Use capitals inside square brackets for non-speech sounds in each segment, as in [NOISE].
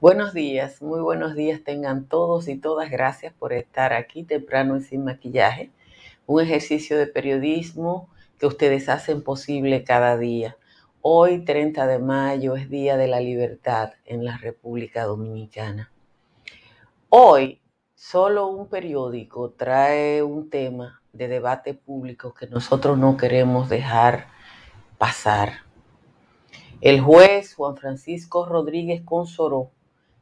Buenos días, muy buenos días tengan todos y todas. Gracias por estar aquí temprano y sin maquillaje. Un ejercicio de periodismo que ustedes hacen posible cada día. Hoy, 30 de mayo, es Día de la Libertad en la República Dominicana. Hoy, solo un periódico trae un tema de debate público que nosotros no queremos dejar pasar. El juez Juan Francisco Rodríguez Consoró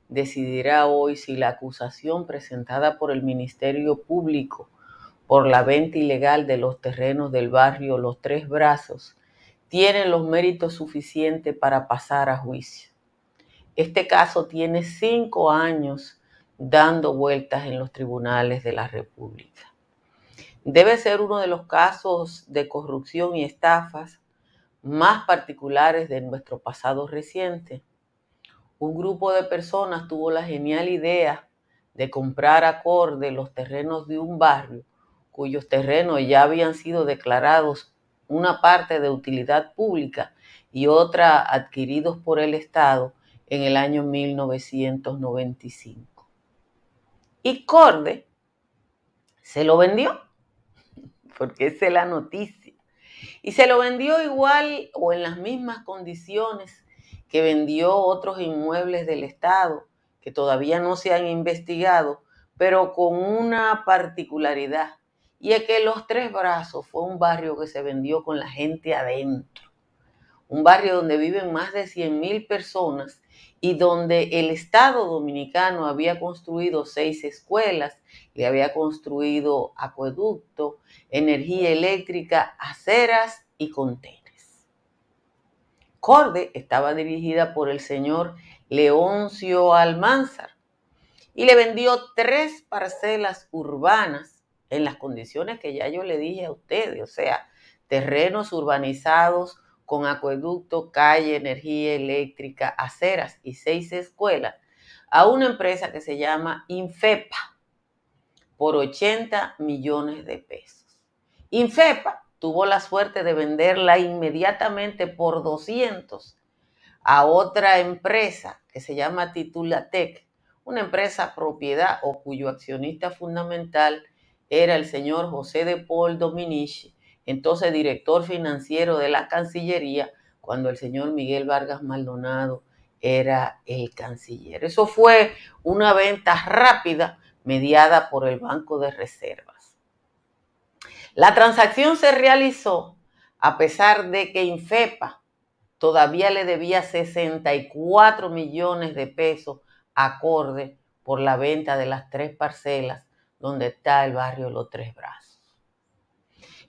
decidirá hoy si la acusación presentada por el Ministerio Público por la venta ilegal de los terrenos del barrio Los Tres Brazos tiene los méritos suficientes para pasar a juicio. Este caso tiene cinco años dando vueltas en los tribunales de la República. Debe ser uno de los casos de corrupción y estafas más particulares de nuestro pasado reciente un grupo de personas tuvo la genial idea de comprar acorde los terrenos de un barrio cuyos terrenos ya habían sido declarados una parte de utilidad pública y otra adquiridos por el Estado en el año 1995. Y Corde se lo vendió, porque esa es la noticia. Y se lo vendió igual o en las mismas condiciones que vendió otros inmuebles del Estado que todavía no se han investigado, pero con una particularidad, y es que Los Tres Brazos fue un barrio que se vendió con la gente adentro, un barrio donde viven más de 100.000 personas y donde el Estado dominicano había construido seis escuelas, le había construido acueducto, energía eléctrica, aceras y contenedores. Corde estaba dirigida por el señor Leoncio Almanzar y le vendió tres parcelas urbanas en las condiciones que ya yo le dije a ustedes, o sea, terrenos urbanizados con acueducto, calle, energía eléctrica, aceras y seis escuelas, a una empresa que se llama Infepa por 80 millones de pesos. Infepa tuvo la suerte de venderla inmediatamente por 200 a otra empresa que se llama Titulatec, una empresa propiedad o cuyo accionista fundamental era el señor José de Paul Dominici, entonces director financiero de la Cancillería, cuando el señor Miguel Vargas Maldonado era el canciller. Eso fue una venta rápida mediada por el Banco de Reserva. La transacción se realizó a pesar de que Infepa todavía le debía 64 millones de pesos acorde por la venta de las tres parcelas donde está el barrio Los Tres Brazos.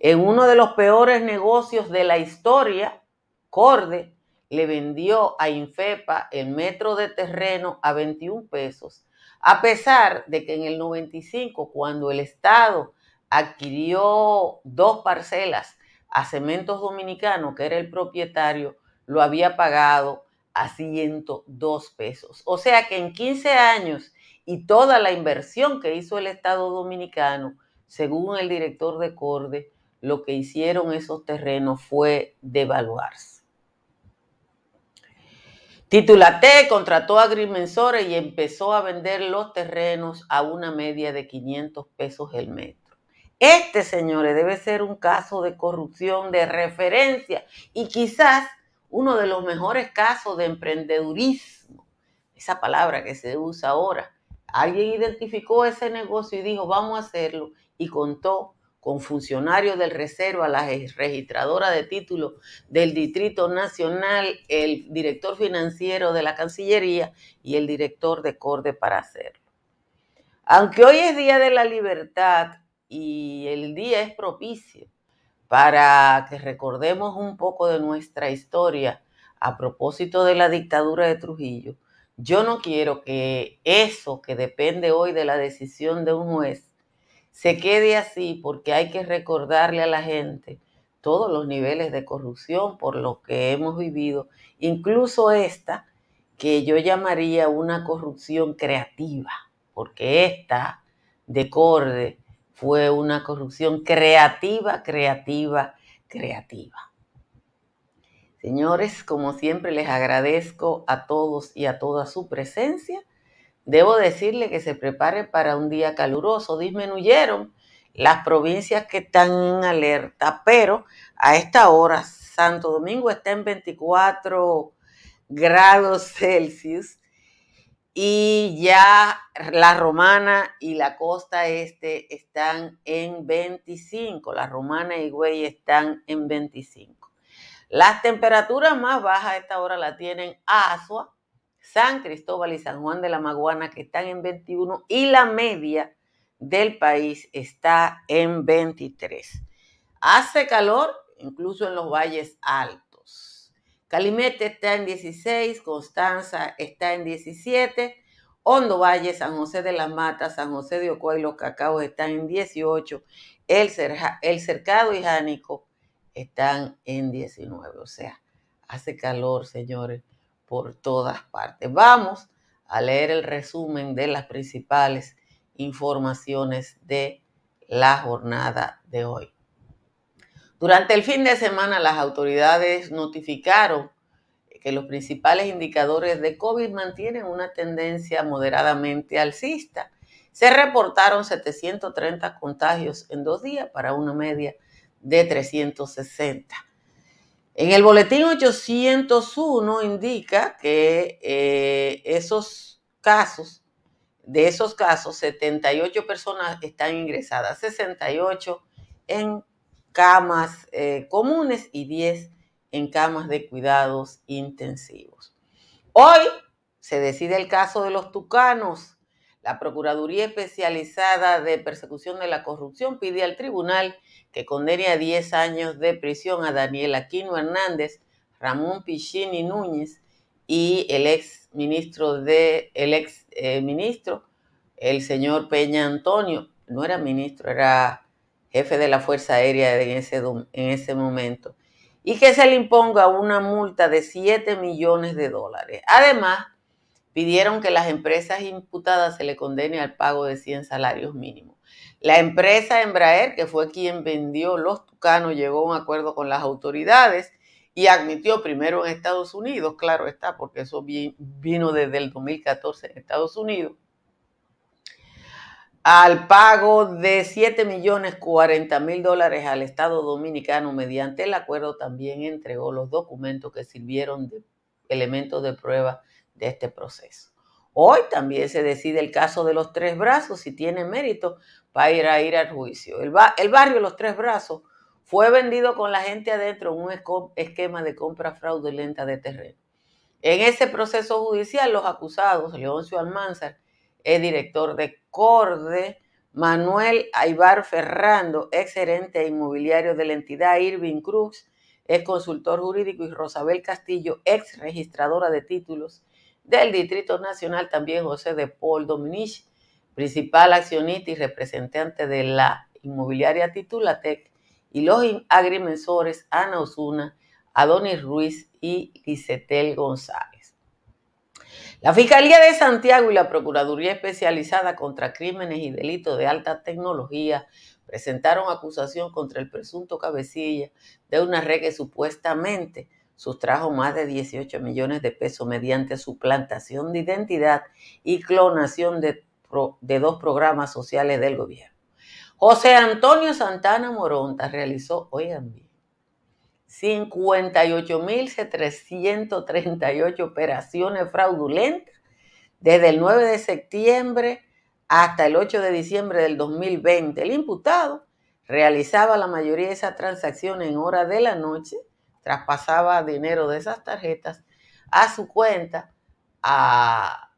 En uno de los peores negocios de la historia, Corde le vendió a Infepa el metro de terreno a 21 pesos, a pesar de que en el 95, cuando el Estado adquirió dos parcelas a Cementos Dominicano, que era el propietario, lo había pagado a 102 pesos. O sea que en 15 años y toda la inversión que hizo el Estado Dominicano, según el director de Corde, lo que hicieron esos terrenos fue devaluarse. Titulate contrató agrimensores y empezó a vender los terrenos a una media de 500 pesos el metro. Este, señores, debe ser un caso de corrupción de referencia y quizás uno de los mejores casos de emprendedurismo. Esa palabra que se usa ahora. Alguien identificó ese negocio y dijo, vamos a hacerlo, y contó con funcionarios del Reserva, la registradora de títulos del Distrito Nacional, el director financiero de la Cancillería y el director de Corde para hacerlo. Aunque hoy es Día de la Libertad, y el día es propicio para que recordemos un poco de nuestra historia a propósito de la dictadura de Trujillo. Yo no quiero que eso que depende hoy de la decisión de un juez se quede así porque hay que recordarle a la gente todos los niveles de corrupción por lo que hemos vivido, incluso esta que yo llamaría una corrupción creativa, porque esta de Corde fue una corrupción creativa, creativa, creativa. Señores, como siempre les agradezco a todos y a toda su presencia. Debo decirle que se prepare para un día caluroso. Disminuyeron las provincias que están en alerta, pero a esta hora Santo Domingo está en 24 grados [LAUGHS] Celsius y ya la romana y la costa este están en 25, la romana y Güey están en 25. Las temperaturas más bajas a esta hora la tienen Asua, San Cristóbal y San Juan de la Maguana que están en 21 y la media del país está en 23. Hace calor incluso en los valles altos. Calimete está en 16, Constanza está en 17, Hondo Valle, San José de las Matas, San José de Ocoa y Los Cacaos están en 18, el, el Cercado y Jánico están en 19. O sea, hace calor, señores, por todas partes. Vamos a leer el resumen de las principales informaciones de la jornada de hoy. Durante el fin de semana las autoridades notificaron que los principales indicadores de COVID mantienen una tendencia moderadamente alcista. Se reportaron 730 contagios en dos días para una media de 360. En el boletín 801 indica que eh, esos casos, de esos casos, 78 personas están ingresadas, 68 en camas eh, comunes y 10 en camas de cuidados intensivos. Hoy se decide el caso de los tucanos. La Procuraduría Especializada de Persecución de la Corrupción pide al tribunal que condene a 10 años de prisión a Daniel Aquino Hernández, Ramón Pichini Núñez y el ex ministro de el ex eh, ministro, el señor Peña Antonio, no era ministro, era jefe de la Fuerza Aérea en ese, en ese momento, y que se le imponga una multa de 7 millones de dólares. Además, pidieron que las empresas imputadas se le condene al pago de 100 salarios mínimos. La empresa Embraer, que fue quien vendió los tucanos, llegó a un acuerdo con las autoridades y admitió primero en Estados Unidos, claro está, porque eso vino desde el 2014 en Estados Unidos, al pago de 7 millones 40 mil dólares al Estado Dominicano mediante el acuerdo también entregó los documentos que sirvieron de elementos de prueba de este proceso. Hoy también se decide el caso de los tres brazos, si tiene mérito para ir a ir al juicio. El, el barrio Los Tres Brazos fue vendido con la gente adentro en un esquema de compra fraudulenta de terreno. En ese proceso judicial, los acusados, Leoncio Almanzar, es director de CORDE, Manuel Aibar Ferrando, ex gerente inmobiliario de la entidad Irving Cruz, es consultor jurídico, y Rosabel Castillo, ex registradora de títulos del Distrito Nacional, también José de Paul Dominich, principal accionista y representante de la inmobiliaria Titulatec, y los agrimensores Ana Osuna, Adonis Ruiz y Licetel González. La Fiscalía de Santiago y la Procuraduría Especializada contra Crímenes y Delitos de Alta Tecnología presentaron acusación contra el presunto cabecilla de una red que supuestamente sustrajo más de 18 millones de pesos mediante suplantación de identidad y clonación de, de dos programas sociales del gobierno. José Antonio Santana Moronta realizó, oigan bien, 58.338 operaciones fraudulentas desde el 9 de septiembre hasta el 8 de diciembre del 2020. El imputado realizaba la mayoría de esas transacciones en horas de la noche, traspasaba dinero de esas tarjetas a su cuenta, a,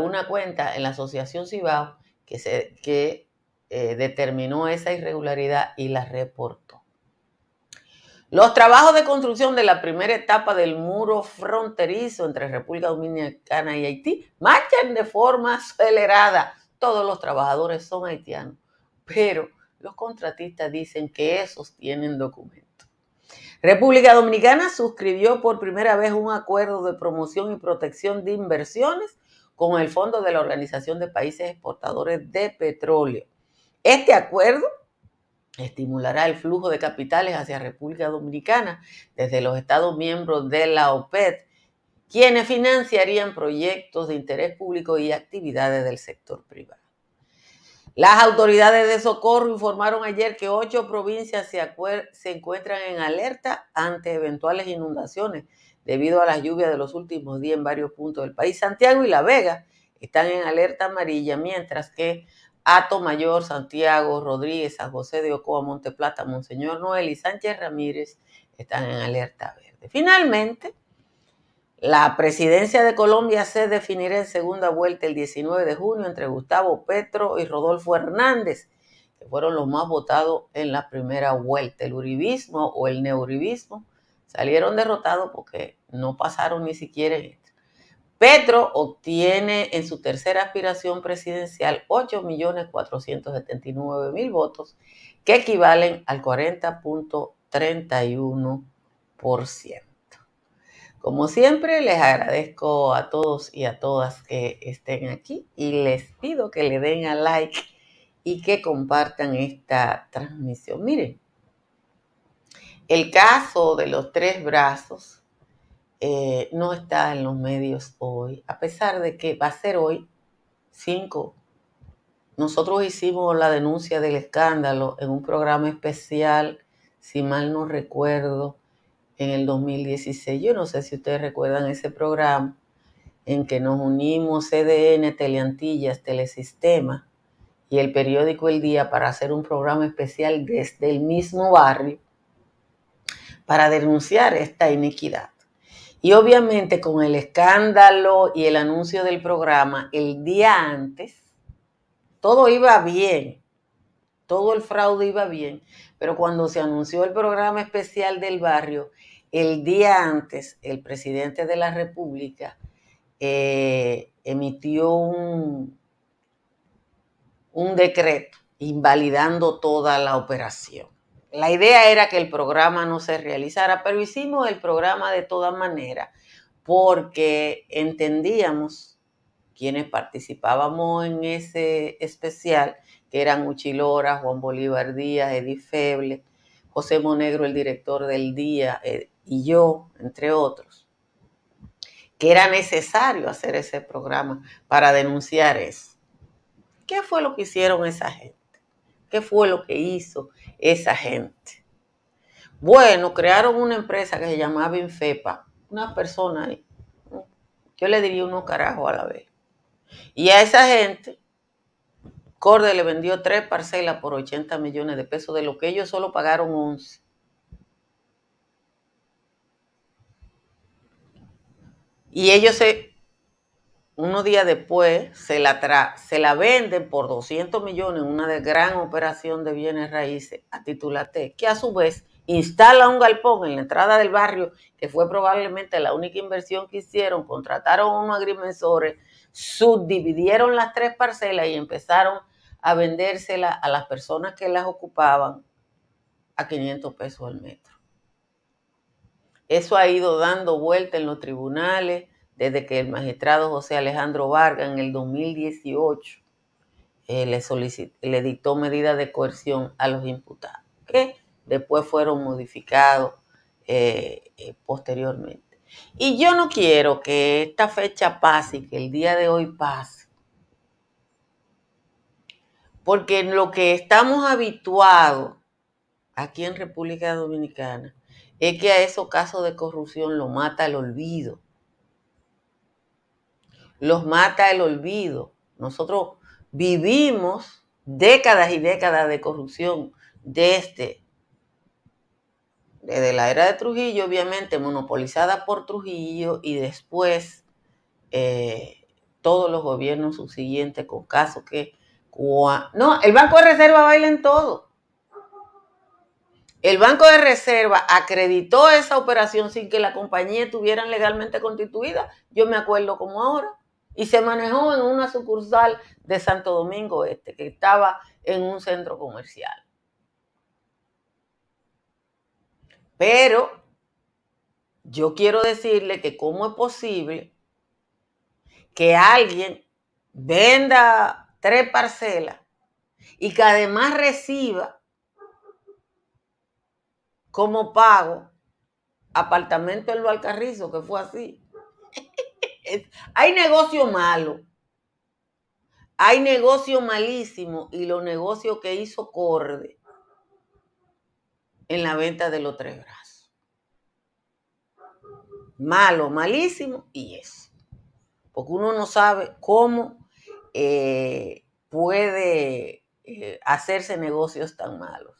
una cuenta en la Asociación Cibao que, se, que eh, determinó esa irregularidad y la reportó. Los trabajos de construcción de la primera etapa del muro fronterizo entre República Dominicana y Haití marchan de forma acelerada. Todos los trabajadores son haitianos, pero los contratistas dicen que esos tienen documentos. República Dominicana suscribió por primera vez un acuerdo de promoción y protección de inversiones con el Fondo de la Organización de Países Exportadores de Petróleo. Este acuerdo estimulará el flujo de capitales hacia República Dominicana desde los Estados miembros de la OPED, quienes financiarían proyectos de interés público y actividades del sector privado. Las autoridades de socorro informaron ayer que ocho provincias se, se, encuentran en alerta ante eventuales inundaciones debido a las lluvias de los últimos días en varios puntos del país. Santiago y La Vega están en alerta amarilla, mientras que Ato Mayor, Santiago, Rodríguez, San José de Ocoa, Monteplata, Monseñor Noel y Sánchez Ramírez están en alerta verde. Finalmente, la presidencia de Colombia se definirá en segunda vuelta el 19 de junio entre Gustavo Petro y Rodolfo Hernández, que fueron los más votados en la primera vuelta. El uribismo o el neuribismo salieron derrotados porque no pasaron ni siquiera en esto. Petro obtiene en su tercera aspiración presidencial 8.479.000 votos, que equivalen al 40.31%. Como siempre, les agradezco a todos y a todas que estén aquí y les pido que le den a like y que compartan esta transmisión. Miren, el caso de los tres brazos eh, no está en los medios hoy, a pesar de que va a ser hoy cinco. Nosotros hicimos la denuncia del escándalo en un programa especial, si mal no recuerdo, en el 2016. Yo no sé si ustedes recuerdan ese programa en que nos unimos CDN, Teleantillas, Telesistema y el periódico El Día para hacer un programa especial desde el mismo barrio para denunciar esta iniquidad. Y obviamente con el escándalo y el anuncio del programa el día antes, todo iba bien, todo el fraude iba bien, pero cuando se anunció el programa especial del barrio, el día antes, el presidente de la República eh, emitió un, un decreto invalidando toda la operación. La idea era que el programa no se realizara, pero hicimos el programa de todas maneras porque entendíamos quienes participábamos en ese especial, que eran Uchilora, Juan Bolívar Díaz, Edith Feble, José Monegro, el director del día, eh, y yo, entre otros, que era necesario hacer ese programa para denunciar eso. ¿Qué fue lo que hicieron esa gente? ¿Qué fue lo que hizo esa gente? Bueno, crearon una empresa que se llamaba Infepa, una persona ahí. Yo le diría unos carajos a la vez. Y a esa gente, Corde le vendió tres parcelas por 80 millones de pesos, de lo que ellos solo pagaron 11. Y ellos se, unos días después, se la, se la venden por 200 millones una de gran operación de bienes raíces a Titulate, que a su vez instala un galpón en la entrada del barrio, que fue probablemente la única inversión que hicieron, contrataron a unos agrimensores, subdividieron las tres parcelas y empezaron a vendérselas a las personas que las ocupaban a 500 pesos al metro. Eso ha ido dando vuelta en los tribunales desde que el magistrado José Alejandro Vargas en el 2018 eh, le, le dictó medidas de coerción a los imputados, que después fueron modificados eh, eh, posteriormente. Y yo no quiero que esta fecha pase y que el día de hoy pase, porque en lo que estamos habituados aquí en República Dominicana es que a esos casos de corrupción lo mata el olvido. Los mata el olvido. Nosotros vivimos décadas y décadas de corrupción desde, desde la era de Trujillo, obviamente, monopolizada por Trujillo y después eh, todos los gobiernos subsiguientes con casos que... No, el Banco de Reserva baila en todo. El Banco de Reserva acreditó esa operación sin que la compañía estuviera legalmente constituida, yo me acuerdo como ahora, y se manejó en una sucursal de Santo Domingo Este, que estaba en un centro comercial. Pero yo quiero decirle que cómo es posible que alguien venda tres parcelas y que además reciba como pago apartamento en lo Alcarrizo, que fue así. Hay negocio malo. Hay negocio malísimo y los negocios que hizo Corde en la venta de los tres brazos. Malo, malísimo y eso. Porque uno no sabe cómo eh, puede eh, hacerse negocios tan malos.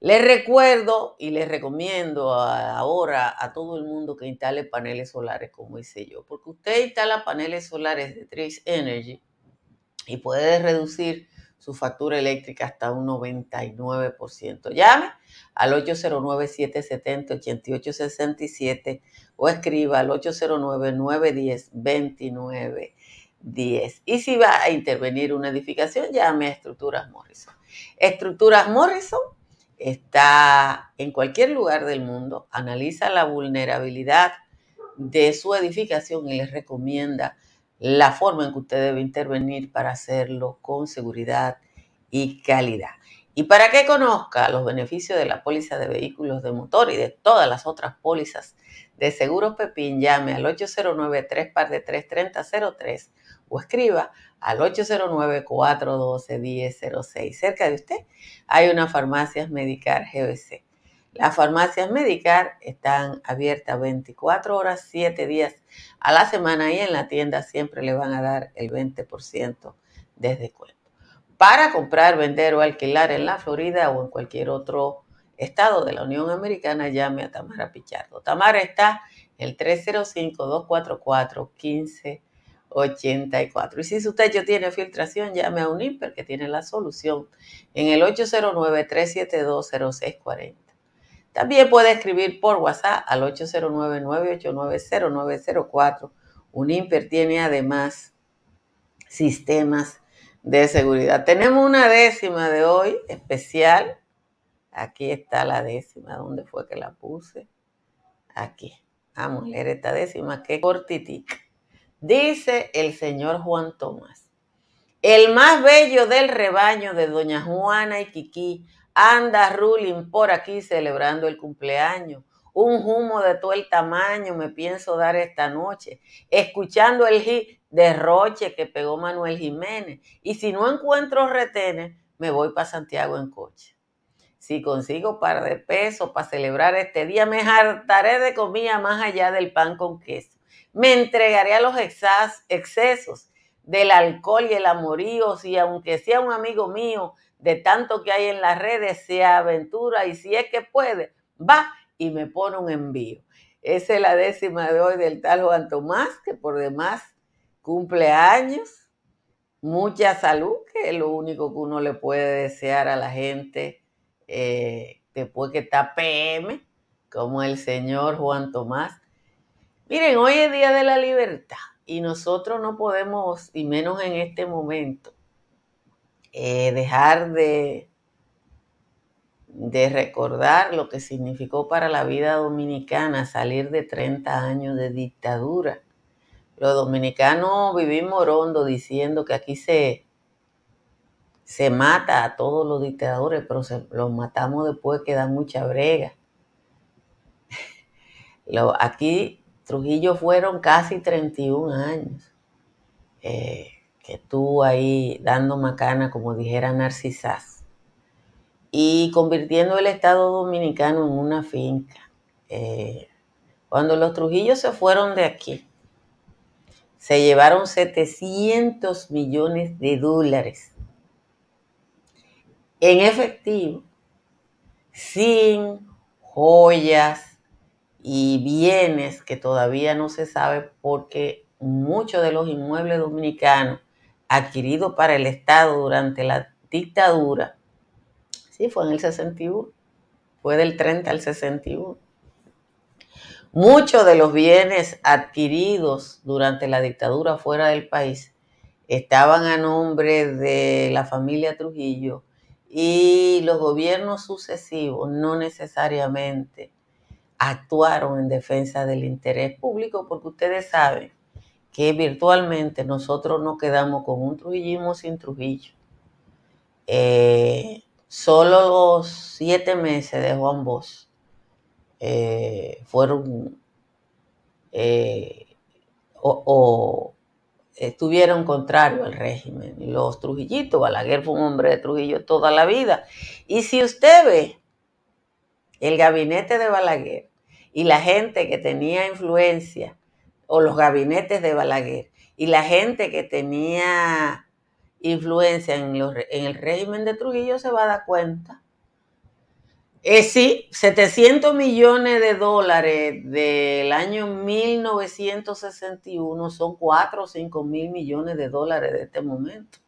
Les recuerdo y les recomiendo ahora a todo el mundo que instale paneles solares como hice yo, porque usted instala paneles solares de Trace Energy y puede reducir su factura eléctrica hasta un 99%. Llame al 809-770-8867 o escriba al 809-910-2910. Y si va a intervenir una edificación, llame a Estructuras Morrison. Estructuras Morrison está en cualquier lugar del mundo, analiza la vulnerabilidad de su edificación y les recomienda la forma en que usted debe intervenir para hacerlo con seguridad y calidad. Y para que conozca los beneficios de la póliza de vehículos de motor y de todas las otras pólizas de Seguros Pepín, llame al 809-3 par de 33003 o escriba al 809-412-1006. Cerca de usted hay una farmacias Medicar GBC. Las farmacias Medicar están abiertas 24 horas, 7 días a la semana y en la tienda siempre le van a dar el 20% de descuento. Para comprar, vender o alquilar en la Florida o en cualquier otro estado de la Unión Americana, llame a Tamara Pichardo. Tamara está el 305-244-15 84. Y si su techo tiene filtración, llame a Unimper que tiene la solución en el 809-372-0640. También puede escribir por WhatsApp al 809-989-0904. Unimper tiene además sistemas de seguridad. Tenemos una décima de hoy especial. Aquí está la décima. ¿Dónde fue que la puse? Aquí. Vamos a leer esta décima que cortitica. Dice el señor Juan Tomás, el más bello del rebaño de doña Juana y Kiki anda ruling por aquí celebrando el cumpleaños. Un humo de todo el tamaño me pienso dar esta noche, escuchando el hit de Roche que pegó Manuel Jiménez. Y si no encuentro retenes, me voy para Santiago en coche. Si consigo par de pesos para celebrar este día, me hartaré de comida más allá del pan con queso me entregaré a los excesos del alcohol y el amorío, si aunque sea un amigo mío, de tanto que hay en las redes, se aventura y si es que puede, va y me pone un envío. Esa es la décima de hoy del tal Juan Tomás, que por demás cumple años, mucha salud, que es lo único que uno le puede desear a la gente eh, después que está PM, como el señor Juan Tomás. Miren, hoy es Día de la Libertad y nosotros no podemos, y menos en este momento, eh, dejar de, de recordar lo que significó para la vida dominicana salir de 30 años de dictadura. Los dominicanos vivimos rondo diciendo que aquí se, se mata a todos los dictadores, pero los matamos después que dan mucha brega. [LAUGHS] aquí Trujillo fueron casi 31 años eh, que estuvo ahí dando macana, como dijera Narcisas, y convirtiendo el Estado Dominicano en una finca. Eh, cuando los Trujillos se fueron de aquí, se llevaron 700 millones de dólares en efectivo, sin joyas, y bienes que todavía no se sabe porque muchos de los inmuebles dominicanos adquiridos para el Estado durante la dictadura, sí, fue en el 61, fue del 30 al 61. Muchos de los bienes adquiridos durante la dictadura fuera del país estaban a nombre de la familia Trujillo y los gobiernos sucesivos no necesariamente actuaron en defensa del interés público, porque ustedes saben que virtualmente nosotros nos quedamos con un trujillismo sin Trujillo. Eh, solo los siete meses de Juan Bosch eh, fueron eh, o, estuvieron contrarios al régimen. Los Trujillitos, Balaguer fue un hombre de Trujillo toda la vida. Y si usted ve el gabinete de Balaguer y la gente que tenía influencia, o los gabinetes de Balaguer, y la gente que tenía influencia en, en el régimen de Trujillo se va a dar cuenta eh, sí, 700 millones de dólares del año 1961 son 4 o 5 mil millones de dólares de este momento.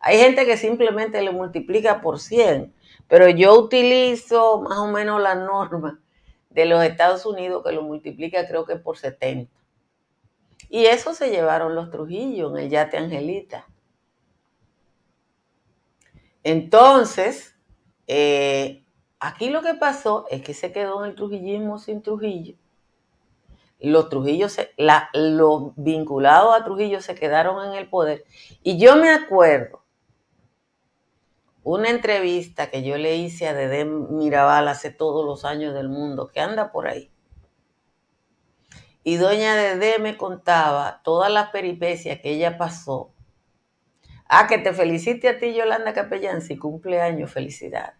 Hay gente que simplemente le multiplica por 100, pero yo utilizo más o menos la norma de los Estados Unidos que lo multiplica creo que por 70. Y eso se llevaron los Trujillo en el yate Angelita. Entonces, eh, Aquí lo que pasó es que se quedó en el trujillismo sin Trujillo. Los Trujillos, los vinculados a Trujillo se quedaron en el poder. Y yo me acuerdo una entrevista que yo le hice a Dede Mirabal hace todos los años del mundo, que anda por ahí. Y doña Dede me contaba todas las peripecias que ella pasó. Ah, que te felicite a ti, Yolanda Capellán, si cumpleaños, felicidad.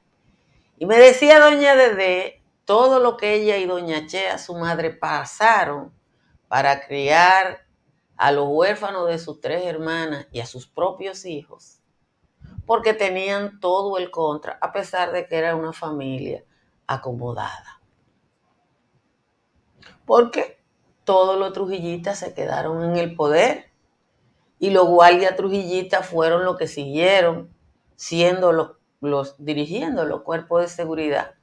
Y me decía doña Dede todo lo que ella y doña Chea, su madre, pasaron para criar a los huérfanos de sus tres hermanas y a sus propios hijos, porque tenían todo el contra, a pesar de que era una familia acomodada. Porque todos los trujillitas se quedaron en el poder y los guardias trujillitas fueron los que siguieron siendo los los, dirigiendo los cuerpos de seguridad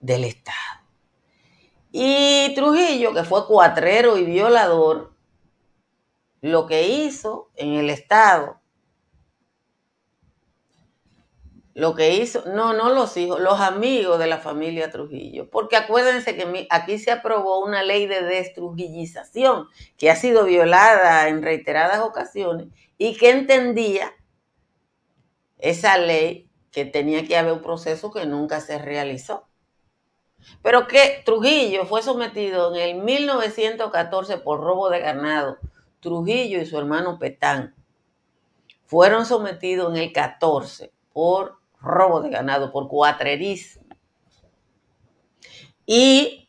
del Estado. Y Trujillo, que fue cuatrero y violador, lo que hizo en el Estado, lo que hizo, no, no los hijos, los amigos de la familia Trujillo, porque acuérdense que aquí se aprobó una ley de destrujillización que ha sido violada en reiteradas ocasiones y que entendía esa ley que tenía que haber un proceso que nunca se realizó. Pero que Trujillo fue sometido en el 1914 por robo de ganado. Trujillo y su hermano Petán fueron sometidos en el 14 por robo de ganado, por cuatrerismo. Y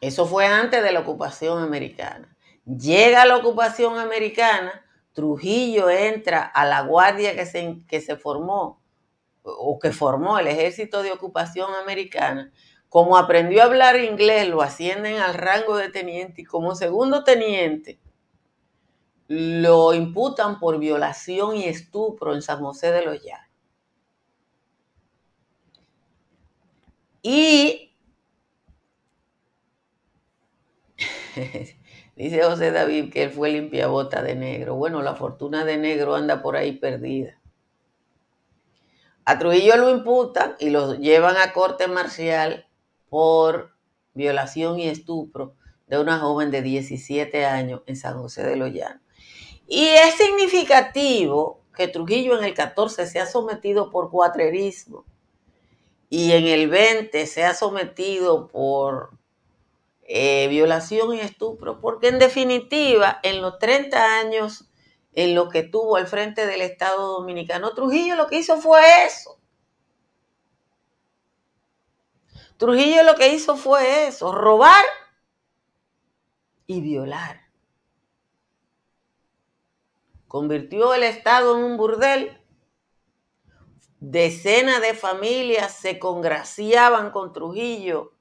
eso fue antes de la ocupación americana. Llega la ocupación americana, Trujillo entra a la guardia que se, que se formó o que formó el ejército de ocupación americana, como aprendió a hablar inglés, lo ascienden al rango de teniente y como segundo teniente lo imputan por violación y estupro en San José de los Llanos. Y [LAUGHS] dice José David que él fue limpiabota de negro. Bueno, la fortuna de negro anda por ahí perdida. A Trujillo lo imputan y lo llevan a corte marcial por violación y estupro de una joven de 17 años en San José de los Llanos. Y es significativo que Trujillo en el 14 se ha sometido por cuatrerismo y en el 20 se ha sometido por eh, violación y estupro, porque en definitiva, en los 30 años en lo que tuvo al frente del Estado Dominicano. Trujillo lo que hizo fue eso. Trujillo lo que hizo fue eso, robar y violar. Convirtió el Estado en un burdel. Decenas de familias se congraciaban con Trujillo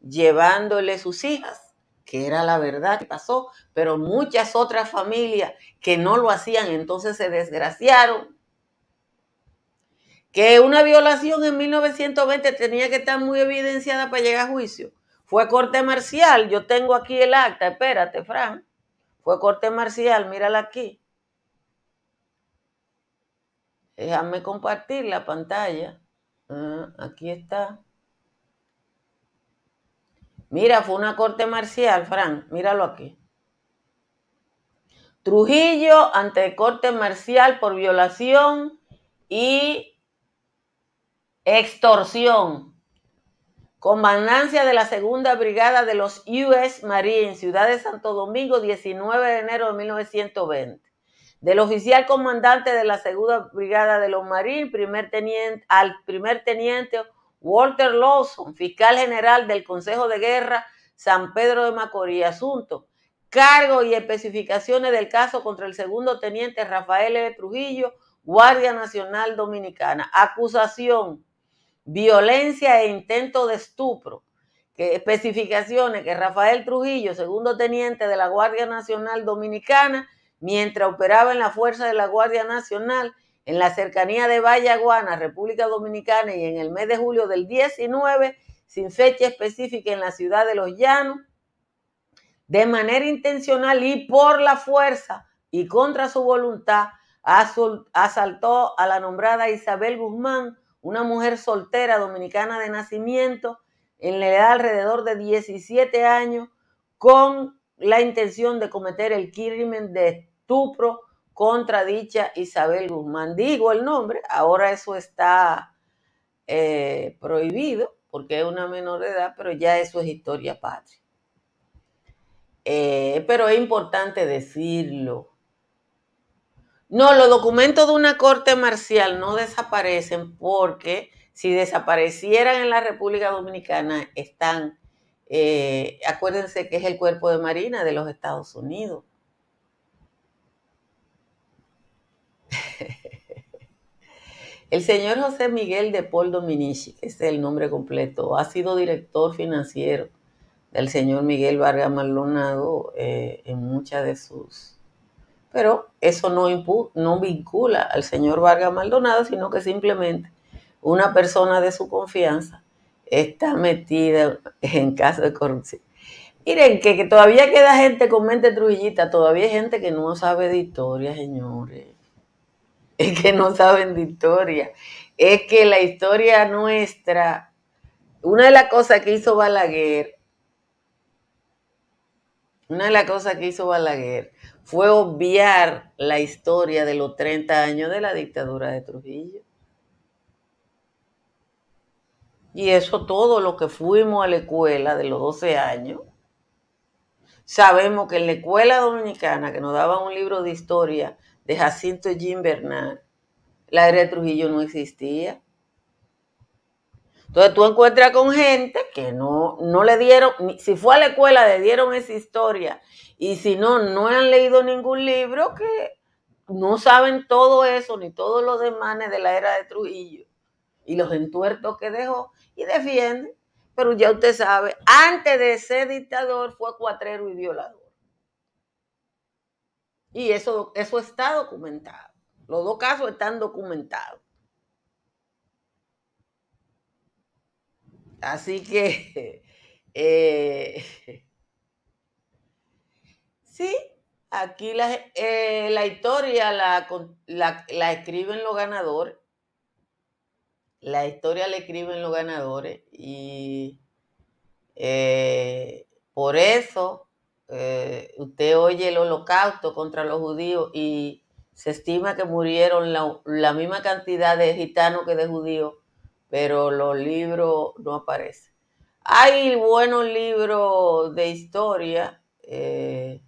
llevándole sus hijas que era la verdad que pasó, pero muchas otras familias que no lo hacían, entonces se desgraciaron. Que una violación en 1920 tenía que estar muy evidenciada para llegar a juicio. Fue corte marcial, yo tengo aquí el acta, espérate, Fran. Fue corte marcial, mírala aquí. Déjame compartir la pantalla. Ah, aquí está. Mira, fue una corte marcial, Fran, míralo aquí. Trujillo ante corte marcial por violación y extorsión, comandancia de la segunda brigada de los US Marines, Ciudad de Santo Domingo, 19 de enero de 1920. Del oficial comandante de la segunda brigada de los Marines, primer teniente, al primer teniente Walter Lawson, fiscal general del Consejo de Guerra San Pedro de Macorís. Asunto, cargo y especificaciones del caso contra el segundo teniente Rafael L. Trujillo, Guardia Nacional Dominicana. Acusación, violencia e intento de estupro. Que especificaciones que Rafael Trujillo, segundo teniente de la Guardia Nacional Dominicana, mientras operaba en la Fuerza de la Guardia Nacional, en la cercanía de Vallaguana, República Dominicana, y en el mes de julio del 19, sin fecha específica en la ciudad de Los Llanos, de manera intencional y por la fuerza y contra su voluntad, asaltó a la nombrada Isabel Guzmán, una mujer soltera dominicana de nacimiento, en la edad alrededor de 17 años, con la intención de cometer el crimen de estupro contra dicha Isabel Guzmán. Digo el nombre, ahora eso está eh, prohibido porque es una menor de edad, pero ya eso es historia patria. Eh, pero es importante decirlo. No, los documentos de una corte marcial no desaparecen porque si desaparecieran en la República Dominicana están, eh, acuérdense que es el cuerpo de Marina de los Estados Unidos. [LAUGHS] El señor José Miguel de Paul Dominici, que es el nombre completo, ha sido director financiero del señor Miguel Vargas Maldonado eh, en muchas de sus... Pero eso no, no vincula al señor Vargas Maldonado, sino que simplemente una persona de su confianza está metida en caso de corrupción. Miren, que, que, todavía queda gente con mente trujillita, todavía hay gente que no sabe de historia, señores es [LAUGHS] que no saben de historia. Es que la historia nuestra, una de las cosas que hizo Balaguer, una de las cosas que hizo Balaguer fue obviar la historia de los 30 años de la dictadura de Trujillo. Y eso todo lo que fuimos a la escuela de los 12 años, sabemos que en la escuela dominicana que nos daban un libro de historia de Jacinto Jim Bernal, la era de Trujillo no existía. Entonces tú encuentras con gente que no, no le dieron, si fue a la escuela le dieron esa historia y si no, no han leído ningún libro que no saben todo eso ni todos los demanes de la era de Trujillo y los entuertos que dejó y defienden. Pero ya usted sabe, antes de ser dictador fue cuatrero y violador. Y eso, eso está documentado. Los dos casos están documentados. Así que, [LAUGHS] eh, [LAUGHS] sí, aquí la, eh, la historia la, la, escriben los ganadores. La historia la escriben los ganadores y eh, por eso eh, usted oye el holocausto contra los judíos y se estima que murieron la, misma cantidad de gitanos que de judíos, pero los libros no aparecen. Hay buenos libros de historia eh,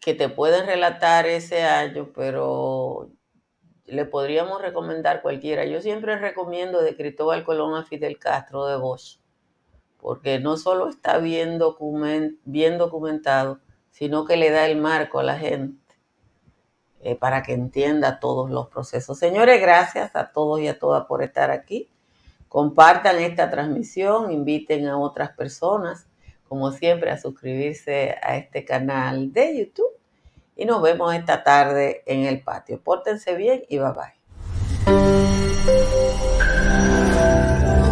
que te pueden relatar ese año, pero le podríamos recomendar cualquiera. Yo siempre recomiendo de Cristóbal Colón a Fidel Castro de Bosch porque no solo está bien, documentado, sino que le da el marco a la gente eh, para que entienda todos los procesos. Señores, gracias a todos y a todas por estar aquí. Compartan esta transmisión, inviten a otras personas, como siempre, a suscribirse a este canal de YouTube. Y nos vemos esta tarde en el patio. Pórtense bien y bye bye.